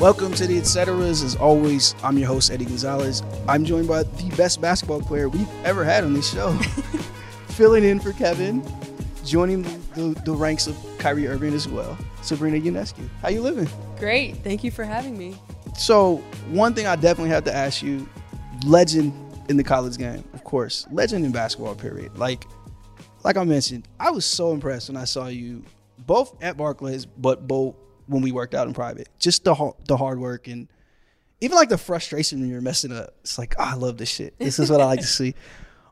Welcome to the Etceteras. As always, I'm your host, Eddie Gonzalez. I'm joined by the best basketball player we've ever had on this show. Filling in for Kevin, joining the, the, ranks of Kyrie Irving as well, Sabrina Ionescu. How you living? Great. Thank you for having me. So, one thing I definitely have to ask you, legend in the college game, of course, legend in basketball, period. Like, like I mentioned, I was so impressed when I saw you both at Barclays, but both when we worked out in private. Just the the hard work and even like the frustration when you're messing up. It's like, oh, I love this shit. This is what I like to see.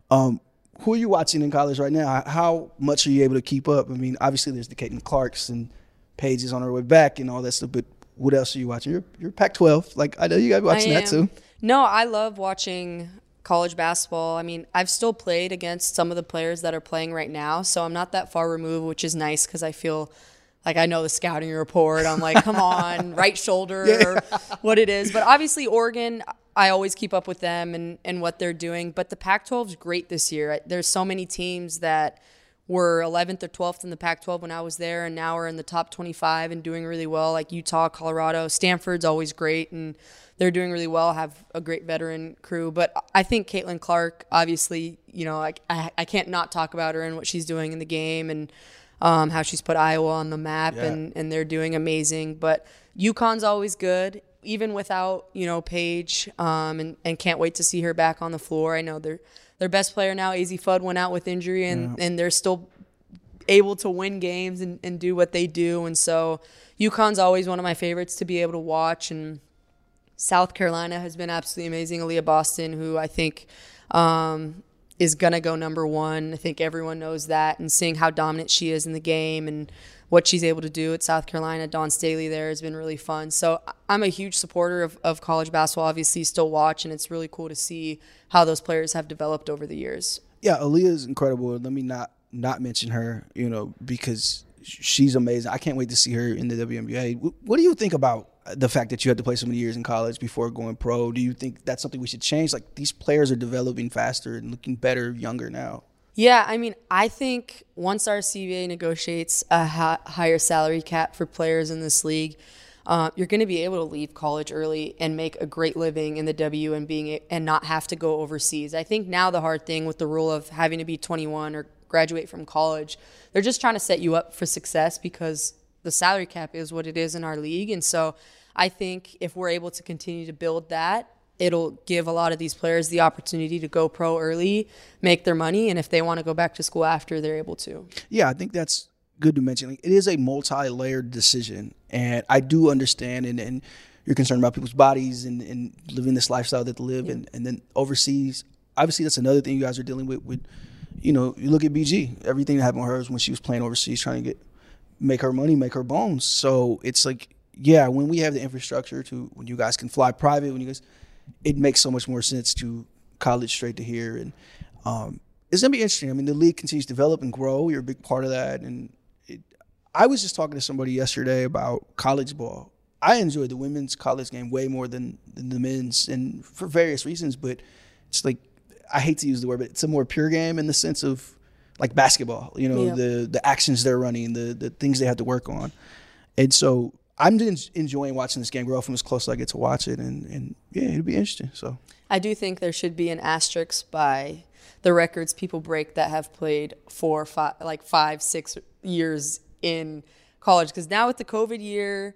Um, who are you watching in college right now? How much are you able to keep up? I mean, obviously there's the Caitlin Clarks and Paige's on her way back and all that stuff, but what else are you watching? You're, you're Pac-12. Like I know you guys be watching that too. No, I love watching college basketball. I mean, I've still played against some of the players that are playing right now, so I'm not that far removed, which is nice because I feel like I know the scouting report. I'm like, come on, right shoulder, yeah. what it is. But obviously, Oregon, I always keep up with them and, and what they're doing. But the Pac 12 is great this year. There's so many teams that were 11th or 12th in the Pac 12 when I was there, and now are in the top 25 and doing really well, like Utah, Colorado. Stanford's always great, and they're doing really well, have a great veteran crew. But I think Caitlin Clark, obviously, you know, I, I, I can't not talk about her and what she's doing in the game. And um, how she's put Iowa on the map, yeah. and, and they're doing amazing. But UConn's always good, even without you know Paige, um, and and can't wait to see her back on the floor. I know their their best player now, Azzi Fudd, went out with injury, and yeah. and they're still able to win games and, and do what they do. And so UConn's always one of my favorites to be able to watch. And South Carolina has been absolutely amazing. Aliyah Boston, who I think um, is going to go number one. I think everyone knows that. And seeing how dominant she is in the game and what she's able to do at South Carolina, Dawn Staley there has been really fun. So I'm a huge supporter of, of college basketball, obviously, still watch, and it's really cool to see how those players have developed over the years. Yeah, Aliyah is incredible. Let me not not mention her, you know, because she's amazing. I can't wait to see her in the WNBA. What do you think about the fact that you had to play so many years in college before going pro. Do you think that's something we should change? Like these players are developing faster and looking better younger now. Yeah, I mean, I think once our CBA negotiates a higher salary cap for players in this league, uh, you're going to be able to leave college early and make a great living in the W and being and not have to go overseas. I think now the hard thing with the rule of having to be 21 or graduate from college, they're just trying to set you up for success because the salary cap is what it is in our league, and so I think if we're able to continue to build that, it'll give a lot of these players the opportunity to go pro early, make their money, and if they want to go back to school after, they're able to. Yeah, I think that's good to mention. Like, it is a multi-layered decision, and I do understand and, and you're concerned about people's bodies and, and living this lifestyle that they live, yeah. and, and then overseas. Obviously, that's another thing you guys are dealing with. With you know, you look at BG. Everything that happened with her was when she was playing overseas, trying to get make her money, make her bones. So it's like yeah, when we have the infrastructure to when you guys can fly private, when you guys, it makes so much more sense to college straight to here, and um, it's gonna be interesting. I mean, the league continues to develop and grow. You're a big part of that, and it, I was just talking to somebody yesterday about college ball. I enjoy the women's college game way more than, than the men's, and for various reasons. But it's like I hate to use the word, but it's a more pure game in the sense of like basketball. You know, yeah. the the actions they're running, the the things they have to work on, and so I'm enjoying watching this game grow from as close as I get to watch it, and, and yeah, it'll be interesting. So I do think there should be an asterisk by the records people break that have played four, five, like five, six years in college. Because now with the COVID year,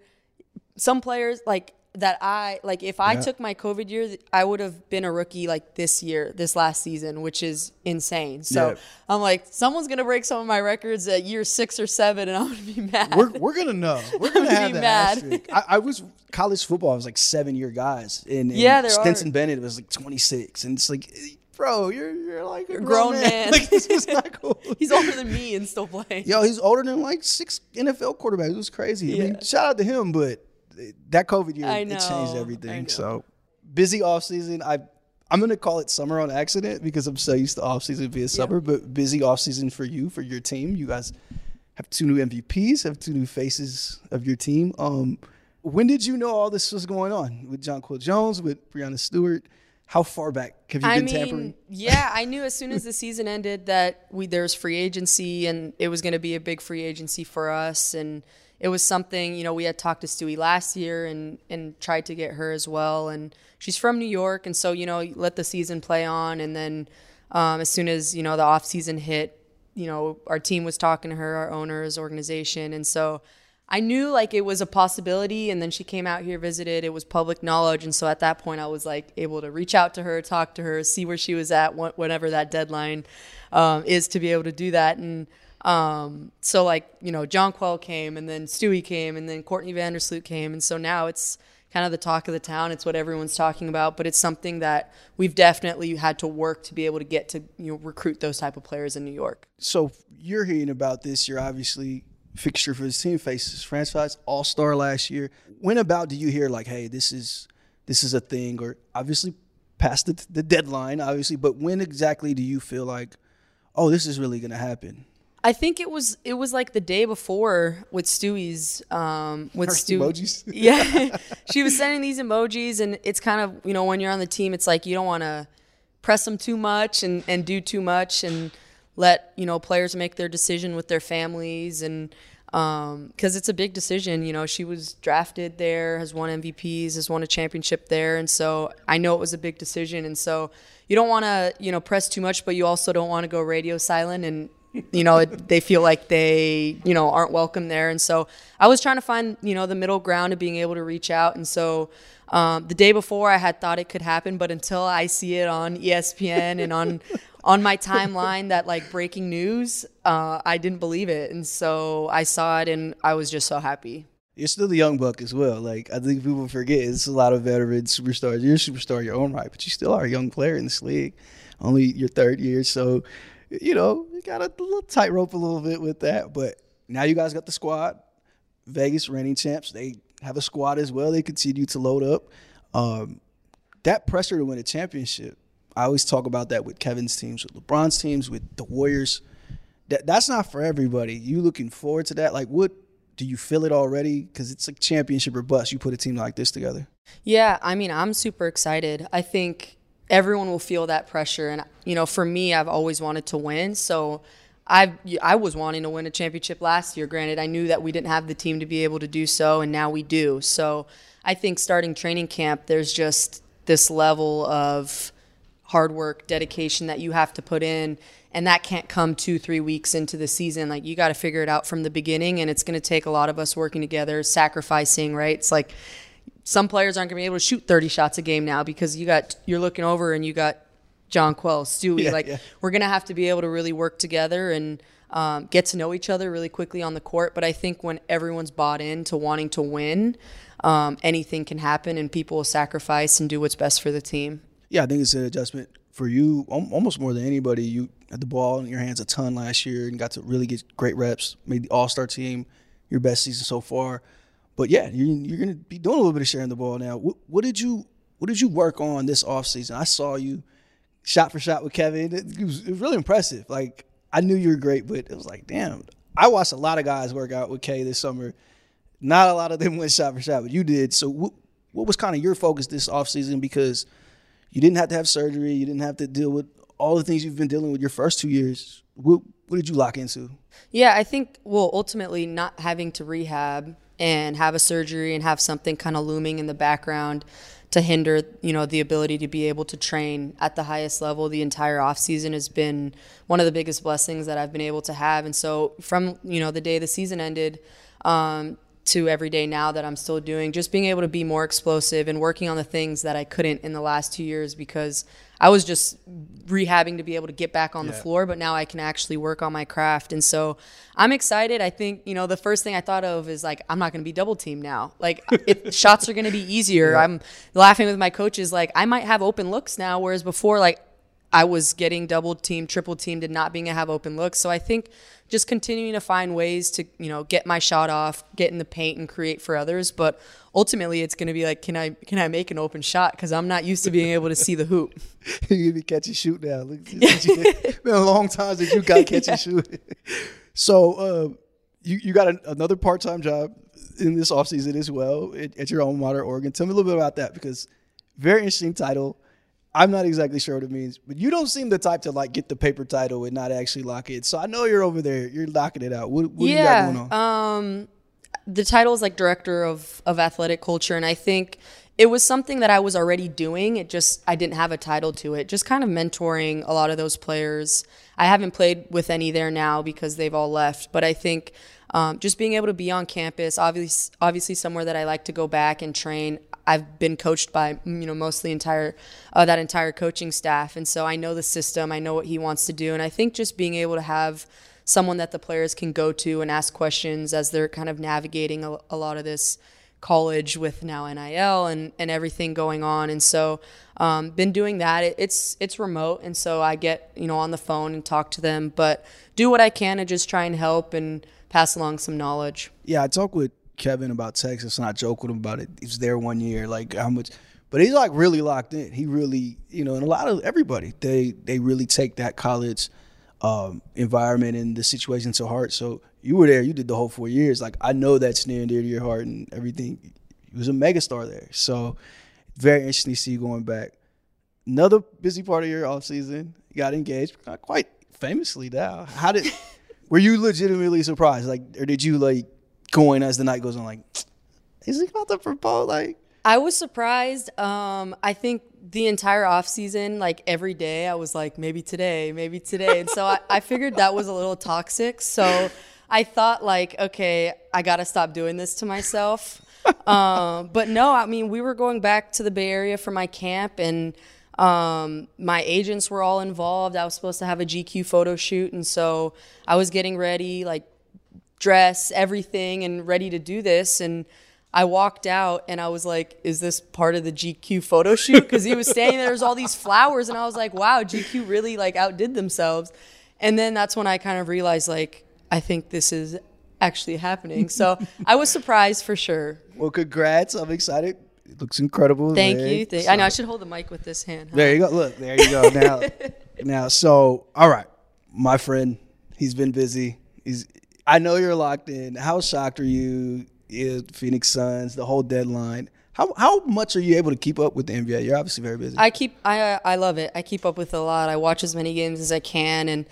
some players like that I like if I yeah. took my COVID year, I would have been a rookie like this year, this last season, which is insane. So yeah. I'm like, someone's gonna break some of my records at year six or seven, and I'm gonna be mad. We're, we're gonna know. We're gonna, have that mad. I, I, was college football. I was like seven year guys, and, and yeah, there Stetson are. Bennett was like 26, and it's like. Bro, you're you're like a grown, grown man. man. like this is not cool. he's older than me and still playing. Yo, he's older than like six NFL quarterbacks. It was crazy. Yeah. I mean, shout out to him, but that COVID year it changed everything. So busy off season. I I'm gonna call it summer on accident because I'm so used to off season being summer, yeah. but busy off season for you for your team. You guys have two new MVPs, have two new faces of your team. Um, when did you know all this was going on with Jonquel Jones, with Breanna Stewart? How far back have you I been mean, tampering? Yeah, I knew as soon as the season ended that we there was free agency and it was going to be a big free agency for us and it was something you know we had talked to Stewie last year and and tried to get her as well. And she's from New York, and so you know let the season play on, and then um, as soon as you know the off season hit, you know our team was talking to her, our owners, organization, and so. I knew like it was a possibility, and then she came out here, visited. It was public knowledge, and so at that point, I was like able to reach out to her, talk to her, see where she was at, whatever that deadline um, is to be able to do that. And um, so like, you know, Jonquel came and then Stewie came and then Courtney Vandersloot came. And so now it's kind of the talk of the town. It's what everyone's talking about, but it's something that we've definitely had to work to be able to get to, you know, recruit those type of players in New York. So you're hearing about this. You're obviously fixture for this team, faces franchise all-star last year. When about do you hear like, hey, this is, this is a thing or obviously past the, the deadline, obviously, but when exactly do you feel like, oh, this is really going to happen? I think it was it was like the day before with Stewie's um, with Stewie. Emojis. yeah, she was sending these emojis, and it's kind of you know when you're on the team, it's like you don't want to press them too much and and do too much and let you know players make their decision with their families and because um, it's a big decision. You know, she was drafted there, has won MVPs, has won a championship there, and so I know it was a big decision. And so you don't want to, you know, press too much, but you also don't want to go radio silent and you know they feel like they you know aren't welcome there and so i was trying to find you know the middle ground of being able to reach out and so um, the day before i had thought it could happen but until i see it on espn and on on my timeline that like breaking news uh, i didn't believe it and so i saw it and i was just so happy you're still the young buck as well. Like I think people forget, it's a lot of veteran superstars. You're a superstar your own right, but you still are a young player in this league. Only your third year, so you know, you got a little tightrope a little bit with that. But now you guys got the squad. Vegas reigning champs. They have a squad as well. They continue to load up. Um, that pressure to win a championship. I always talk about that with Kevin's teams, with LeBron's teams, with the Warriors. That that's not for everybody. You looking forward to that? Like, what do you feel it already? Because it's a championship or bust. You put a team like this together. Yeah, I mean, I'm super excited. I think everyone will feel that pressure. And you know, for me, I've always wanted to win, so. I I was wanting to win a championship last year. Granted, I knew that we didn't have the team to be able to do so, and now we do. So I think starting training camp, there's just this level of hard work, dedication that you have to put in, and that can't come two, three weeks into the season. Like you got to figure it out from the beginning, and it's going to take a lot of us working together, sacrificing. Right? It's like some players aren't going to be able to shoot 30 shots a game now because you got you're looking over and you got Jonquel, Stewie. Yeah, like yeah. we're going to have to be able to really work together and um, get to know each other really quickly on the court. But I think when everyone's bought in to wanting to win, um, anything can happen and people will sacrifice and do what's best for the team. Yeah, I think it's an adjustment for you almost more than anybody. You had the ball in your hands a ton last year and got to really get great reps, made the All Star team, your best season so far but yeah, you're, you're going to be doing a little bit of sharing the ball now. What, what, did you What did you work on this offseason? I saw you shot for shot with Kevin. It, it, was, it was really impressive. Like I knew you were great, but it was like, damn. I watched a lot of guys work out with Kay this summer. Not a lot of them went shot for shot, but you did. So what, what was kind of your focus this offseason? Because you didn't have to have surgery. You didn't have to deal with all the things you've been dealing with your first two years. What, what did you lock into? Yeah, I think, well, ultimately, not having to rehab and have a surgery and have something kind of looming in the background to hinder you know the ability to be able to train at the highest level the entire offseason has been one of the biggest blessings that I've been able to have. And so from you know the day the season ended um, to every day now that I'm still doing just being able to be more explosive and working on the things that I couldn't in the last two years because I was just rehabbing to be able to get back on yeah. the floor, but now I can actually work on my craft. And so I'm excited. I think, you know, the first thing I thought of is like, I'm not going to be double teamed now. Like, if shots are going to be easier. Yeah. I'm laughing with my coaches, like, I might have open looks now, whereas before, like, I was getting double teamed, triple teamed, and not being able to have open looks. So I think just continuing to find ways to, you know, get my shot off, get in the paint and create for others. But ultimately it's going to be like, can I, can I make an open shot? Cause I'm not used to being able to see the hoop. you be catch and shoot now. Look, it's been a long time since you got catch and shoot. so, uh, you, you got an, another part-time job in this offseason as well at, at your alma mater, Oregon. Tell me a little bit about that because very interesting title I'm not exactly sure what it means, but you don't seem the type to like get the paper title and not actually lock it. So I know you're over there, you're locking it out. What, what yeah, you got going on? Um, the title is like director of of athletic culture, and I think it was something that I was already doing. It just I didn't have a title to it. Just kind of mentoring a lot of those players. I haven't played with any there now because they've all left, but I think um, just being able to be on campus, obviously, obviously somewhere that I like to go back and train. I've been coached by you know mostly entire uh, that entire coaching staff, and so I know the system. I know what he wants to do, and I think just being able to have someone that the players can go to and ask questions as they're kind of navigating a, a lot of this college with now NIL and, and everything going on. And so, um, been doing that. It, it's it's remote, and so I get you know on the phone and talk to them, but do what I can to just try and help and pass along some knowledge. Yeah, I talked with Kevin about Texas, and I joke with him about it. He was there one year, like how much, but he's like really locked in. He really, you know, and a lot of everybody they they really take that college um, environment and the situation to heart. So you were there, you did the whole four years. Like I know that's near and dear to your heart and everything. You was a megastar there. So very interesting to see you going back. Another busy part of your off season, you got engaged quite famously now. How did were you legitimately surprised? Like or did you like going as the night goes on like is he about to propose? Like I was surprised. Um, I think the entire off season, like every day, I was like, maybe today, maybe today. And so I, I figured that was a little toxic. So I thought like, okay, I gotta stop doing this to myself. um, but no, I mean, we were going back to the Bay Area for my camp, and um, my agents were all involved. I was supposed to have a GQ photo shoot, and so I was getting ready, like dress, everything, and ready to do this, and. I walked out and I was like, "Is this part of the GQ photo shoot?" Because he was standing there, there's all these flowers, and I was like, "Wow, GQ really like outdid themselves." And then that's when I kind of realized, like, I think this is actually happening. So I was surprised for sure. Well, congrats! I'm excited. It looks incredible. Thank you. Thank, so. I know I should hold the mic with this hand. Huh? There you go. Look, there you go. Now, now, so all right, my friend, he's been busy. He's. I know you're locked in. How shocked are you? Is Phoenix Suns, the whole deadline. How how much are you able to keep up with the NBA? You're obviously very busy. I keep I I love it. I keep up with a lot. I watch as many games as I can, and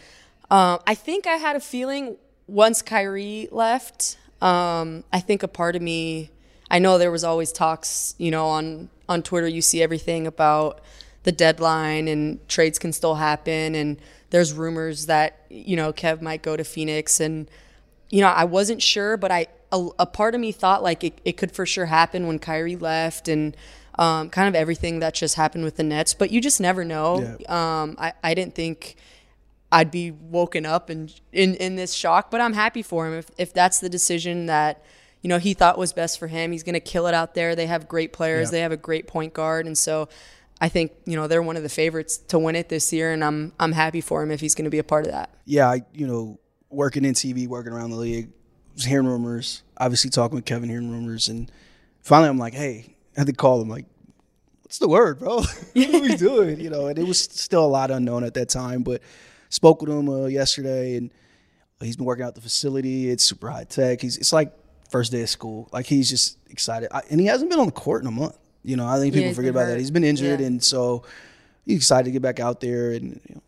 um, I think I had a feeling once Kyrie left. Um, I think a part of me. I know there was always talks, you know, on on Twitter. You see everything about the deadline and trades can still happen, and there's rumors that you know Kev might go to Phoenix, and you know I wasn't sure, but I a, a part of me thought like it, it could for sure happen when Kyrie left and um, kind of everything that just happened with the Nets. But you just never know. Yeah. Um, I, I didn't think I'd be woken up and in, in this shock, but I'm happy for him. If, if that's the decision that, you know, he thought was best for him, he's going to kill it out there. They have great players. Yeah. They have a great point guard. And so I think, you know, they're one of the favorites to win it this year. And I'm, I'm happy for him if he's going to be a part of that. Yeah. I, you know, working in TV, working around the league, was hearing rumors, obviously talking with Kevin, hearing rumors, and finally I'm like, hey, I had to call him like, what's the word, bro? what are we doing? You know, and it was still a lot unknown at that time, but spoke with him uh, yesterday, and he's been working out the facility. It's super high tech. He's it's like first day of school. Like he's just excited, I, and he hasn't been on the court in a month. You know, I think people yeah, forget about hurt. that. He's been injured, yeah. and so he's excited to get back out there. And you know,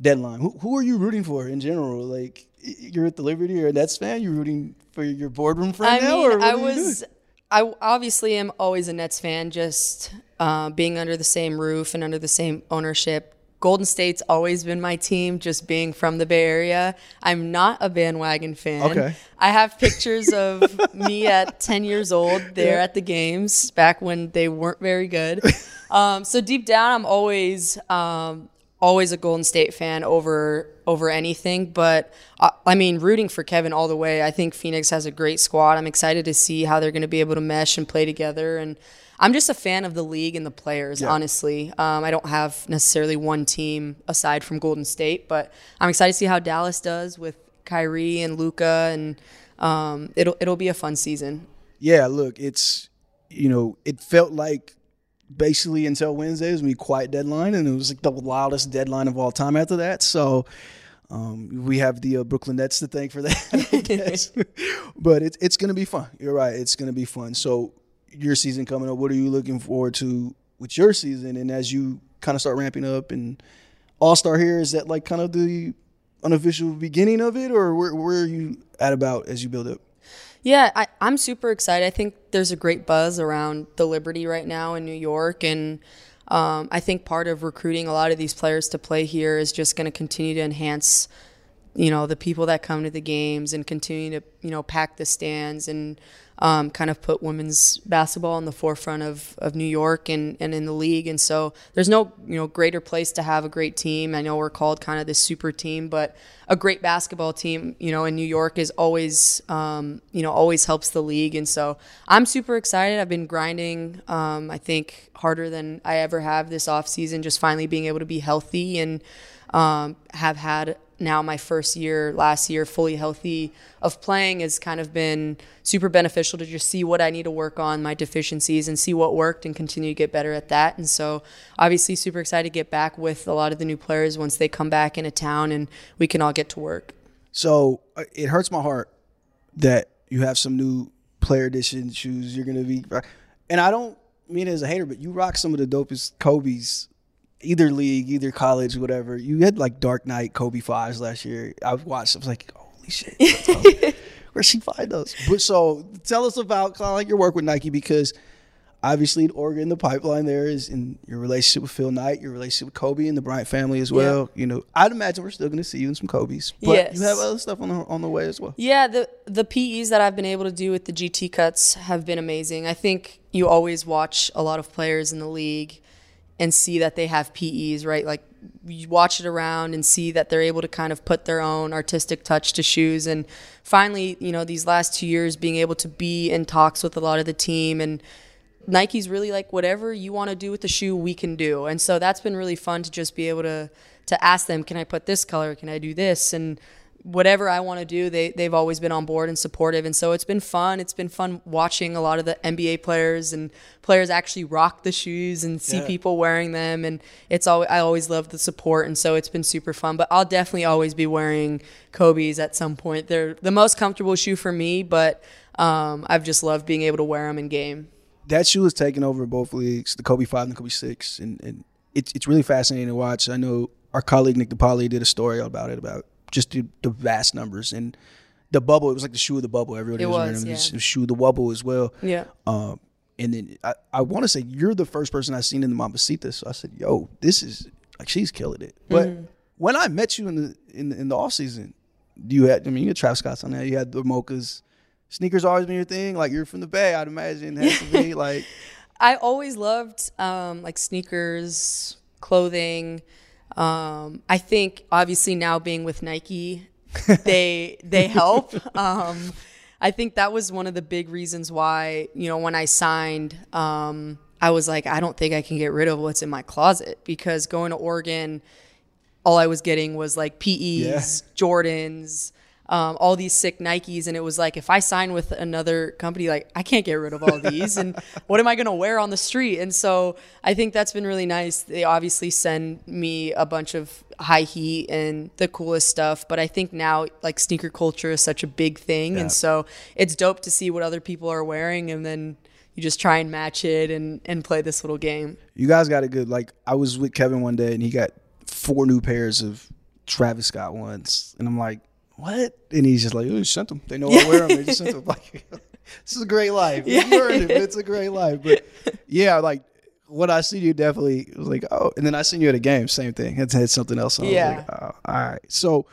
deadline. Who, who are you rooting for in general? Like you're at the Liberty or a Nets fan? You're rooting for your boardroom friend I now, mean, I was. I obviously am always a Nets fan, just uh, being under the same roof and under the same ownership. Golden State's always been my team, just being from the Bay Area. I'm not a bandwagon fan. Okay. I have pictures of me at 10 years old there yeah. at the games back when they weren't very good. Um, so deep down, I'm always um, always a Golden State fan over over anything. But uh, I mean, rooting for Kevin all the way. I think Phoenix has a great squad. I'm excited to see how they're going to be able to mesh and play together. And I'm just a fan of the league and the players. Yeah. Honestly, um, I don't have necessarily one team aside from Golden State, but I'm excited to see how Dallas does with Kyrie and Luka, and um, it'll it'll be a fun season. Yeah, look, it's you know, it felt like basically until Wednesday. It was gonna be quiet deadline, and it was like the loudest deadline of all time after that. So um, we have the uh, Brooklyn Nets to thank for that, but it's it's gonna be fun. You're right. It's gonna be fun. So your season coming up, what are you looking forward to with your season? And as you kind of start ramping up and All Star here, is that like kind of the unofficial beginning of it, or where where are you at about as you build up? Yeah, I, I'm super excited. I think there's a great buzz around the Liberty right now in New York. And um, I think part of recruiting a lot of these players to play here is just going to continue to enhance, you know, the people that come to the games and continue to, you know, pack the stands and um, kind of put women's basketball in the forefront of, of New York and, and in the league. And so there's no, you know, greater place to have a great team. I know we're called kind of this super team, but a great basketball team, you know, in New York is always, um, you know, always helps the league. And so I'm super excited. I've been grinding, um, I think, harder than I ever have this off season, just finally being able to be healthy and um, have had now my first year last year fully healthy of playing has kind of been super beneficial to just see what I need to work on my deficiencies and see what worked and continue to get better at that. And so obviously super excited to get back with a lot of the new players once they come back into town and we can all get to work. So uh, it hurts my heart that you have some new player edition shoes you're going to be and I don't mean as a hater but you rock some of the dopest Kobe's either league, either college, whatever. You had like Dark Knight Kobe fives last year. I watched. I was like, holy shit, where'd she find those? But so tell us about kind of like your work with Nike because obviously in Oregon, the pipeline there is in your relationship with Phil Knight, your relationship with Kobe and the Bryant family as well. Yeah. You know, I'd imagine we're still going to see you in some Kobe's, but yes. you have other stuff on the on the way as well. Yeah, the the PEs that I've been able to do with the GT cuts have been amazing. I think you always watch a lot of players in the league and see that they have PEs, right? Like you watch it around and see that they're able to kind of put their own artistic touch to shoes. And finally, you know, these last two years being able to be in talks with a lot of the team and Nike's really like whatever you want to do with the shoe, we can do. And so that's been really fun to just be able to to ask them, can I put this color? Can I do this? And whatever I want to do, they they've always been on board and supportive, and so it's been fun. It's been fun watching a lot of the NBA players and players actually rock the shoes and see yeah. people wearing them, and it's all I always love the support, and so it's been super fun. But I'll definitely always be wearing Kobe's at some point. They're the most comfortable shoe for me, but um, I've just loved being able to wear them in game. That shoe has taken over both leagues, the Kobe Five and the Kobe Six, and, and it's it's really fascinating to watch. I know our colleague Nick DePaula did a story about it about just the, the, vast numbers and the bubble. It was like the shoe of the bubble. Everybody it was, was wearing yeah. the shoe of the bubble as well. Yeah. Um, and then I, I want to say you're the first person I seen in the Mambacita. So I said, "Yo, this is like she's killing it." But mm-hmm. when I met you in the in in the off season, you had I mean you had Travis Scott's on there. You had the mochas. Sneakers always been your thing. Like you're from the Bay, I'd imagine. Has to be like. I always loved um, like sneakers, clothing. Um, I think obviously now being with Nike, they they help. Um, I think that was one of the big reasons why you know when I signed, um, I was like, I don't think I can get rid of what's in my closet because going to Oregon, all I was getting was like PEs, yeah. Jordans, um, all these sick Nikes, and it was like if I sign with another company, like I can't get rid of all these, and what am I going to wear on the street? And so I think that's been really nice. They obviously send me a bunch of high heat and the coolest stuff, but I think now like sneaker culture is such a big thing, yeah. and so it's dope to see what other people are wearing, and then you just try and match it and and play this little game. You guys got a good like I was with Kevin one day and he got four new pairs of Travis Scott ones, and I'm like what? And he's just like, oh, sent them. They know I wear them. They just sent them. Like, this is a great life. Yeah. You earned it. It's a great life. But yeah, like what I see you, definitely was like, oh. And then I seen you at a game, same thing. It's had something else on. Yeah. Like, oh, all right. So,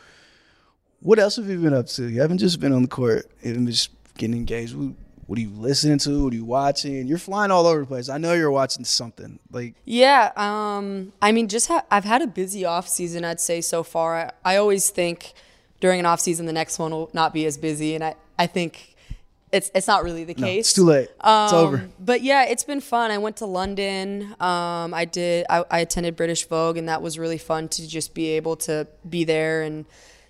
what else have you been up to? You haven't just been on the court and just getting engaged. What, what are you listening to? What are you watching? You're flying all over the place. I know you're watching something. Like yeah, um, I mean, just ha- I've had a busy off season. I'd say so far. I, I always think during an off season, the next one will not be as busy. And I, I think it's it's not really the case. No, it's too late. Um, it's over. But yeah, it's been fun. I went to London. Um, I did. I, I, attended British Vogue, and that was really fun to just be able to be there. And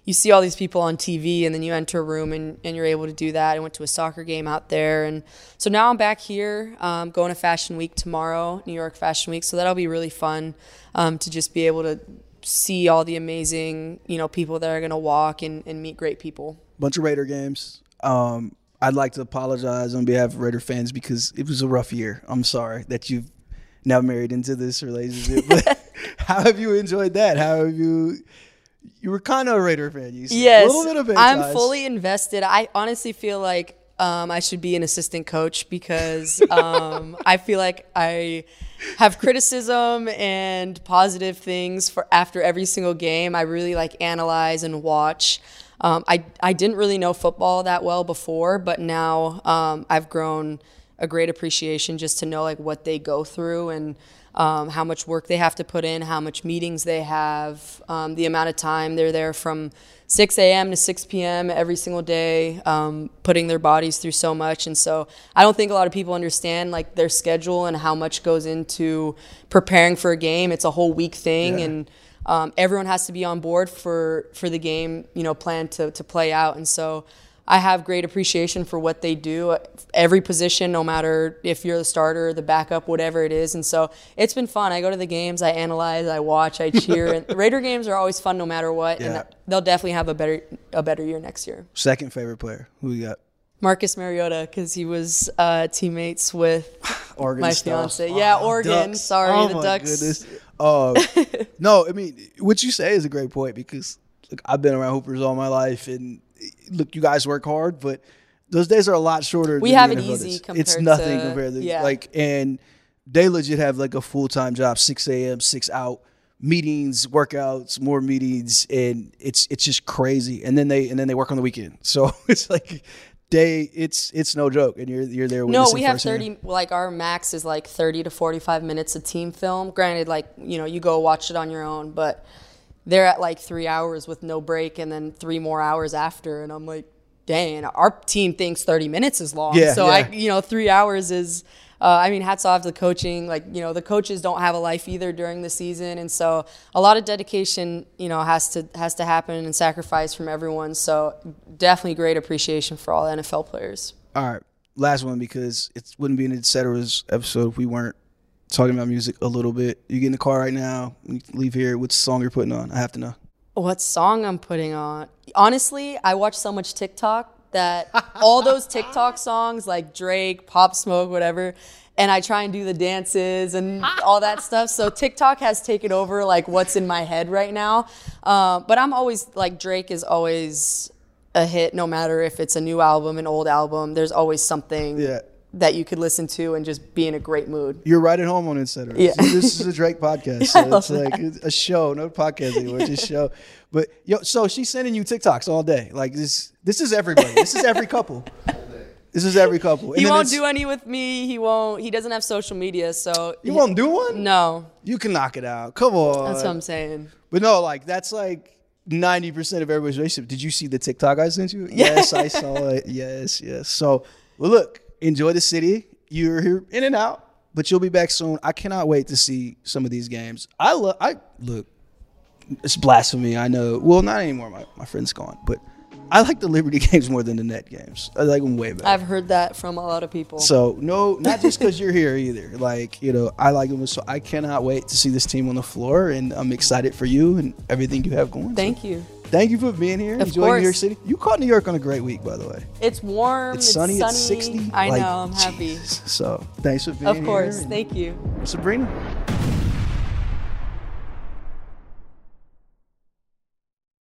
you see all these people on TV, and then you enter a room, and, and you're able to do that. I went to a soccer game out there, and so now I'm back here, um, going to Fashion Week tomorrow, New York Fashion Week. So that'll be really fun um, to just be able to see all the amazing, you know, people that are going to walk and, and meet great people. Bunch of Raider games. Um, I'd like to apologize on behalf of Raider fans because it was a rough year. I'm sorry that you've now married into this relationship. But how have you enjoyed that? How have you You were kind of a Raider fan. You said. Yes, a little bit of Bay I'm fully invested. I honestly feel like um, I should be an assistant coach because um, I feel like I have criticism and positive things for after every single game. I really like analyze and watch. Um, I I didn't really know football that well before, but now um, I've grown a great appreciation just to know like what they go through and um, how much work they have to put in, how much meetings they have, um, the amount of time they're there from 6 a.m. to 6 p.m. every single day, um, putting their bodies through so much. And so I don't think a lot of people understand like their schedule and how much goes into preparing for a game. It's a whole week thing, Yeah. and um, everyone has to be on board for for the game, you know, plan to to play out. And so I have great appreciation for what they do, every position, no matter if you're the starter, the backup, whatever it is. And so it's been fun. I go to the games, I analyze, I watch, I cheer. and Raider games are always fun, no matter what. Yeah. And they'll definitely have a better a better year next year. Second favorite player. Who we got? Marcus Mariota, because he was uh, teammates with Oregon my Stars. fiance. Yeah, Oh, Oregon. Ducks. Sorry, oh the my Ducks. Goodness. Uh, no, I mean what you say is a great point because look, I've been around hoopers all my life, and look, you guys work hard, but those days are a lot shorter. We than have it easy It's nothing to- compared to yeah. like, and they legit have like a full time job, six a.m., six out meetings, workouts, more meetings, and it's it's just crazy. And then they and then they work on the weekend, so it's like. Day, it's it's no joke, and you're you're there. No, we have firsthand. 30, like our max is like 30 to 45 minutes of team film. Granted, like, you know, you go watch it on your own, but they're at like three hours with no break and then three more hours after. And I'm like, dang, our team thinks 30 minutes is long. Yeah, so yeah. I, you know, three hours is, uh, I mean, hats off to the coaching. Like, you know, the coaches don't have a life either during the season. And so a lot of dedication, you know, has to, has to happen and sacrifice from everyone. So definitely great appreciation for all NFL players. All right, last one because it wouldn't be an et Etceteras episode if we weren't talking about music a little bit. You get in the car right now, leave here, what's the song you're putting on? I have to know. What song I'm putting on? Honestly, I watch so much TikTok that all those TikTok songs like Drake, Pop Smoke, whatever, and I try and do the dances and all that stuff. So TikTok has taken over like what's in my head right now. Uh, but I'm always like Drake is always a hit, no matter if it's a new album, an old album. There's always something Yeah. That you could listen to and just be in a great mood. You're right at home on Etceteras. Yeah. This is a Drake podcast. So it's like a show, no podcast anymore, just show. But yo, so she's sending you TikToks all day. Like this this is everybody. This is every couple. This is every couple. And He won't do any with me. He won't. He doesn't have social media, so You won't do one? No, You can knock it out. Come on. that's what I'm saying. But no, like that's like ninety percent of everybody's relationship. Did you see the TikTok I sent you? Yes, I saw it. Yes, yes. So, well, look, enjoy the city. You're here in and out, but you'll be back soon. I cannot wait to see some of these games. I love. I look. It's blasphemy. I know. Well, not anymore. My my friend's gone, but I like the Liberty games more than the Net games. I like them way better. I've heard that from a lot of people. So no, not just because you're here either. Like you know, I like them. So I cannot wait to see this team on the floor, and I'm excited for you and everything you have going. Thank you. Thank you for being here. Of enjoying New York. City. You caught New York on a great week, by the way. It's warm. It's It's, sunny. sunny. It's 60. I Like, know. I'm happy. So thanks for being here. Of course. and Thank you. Sabrina.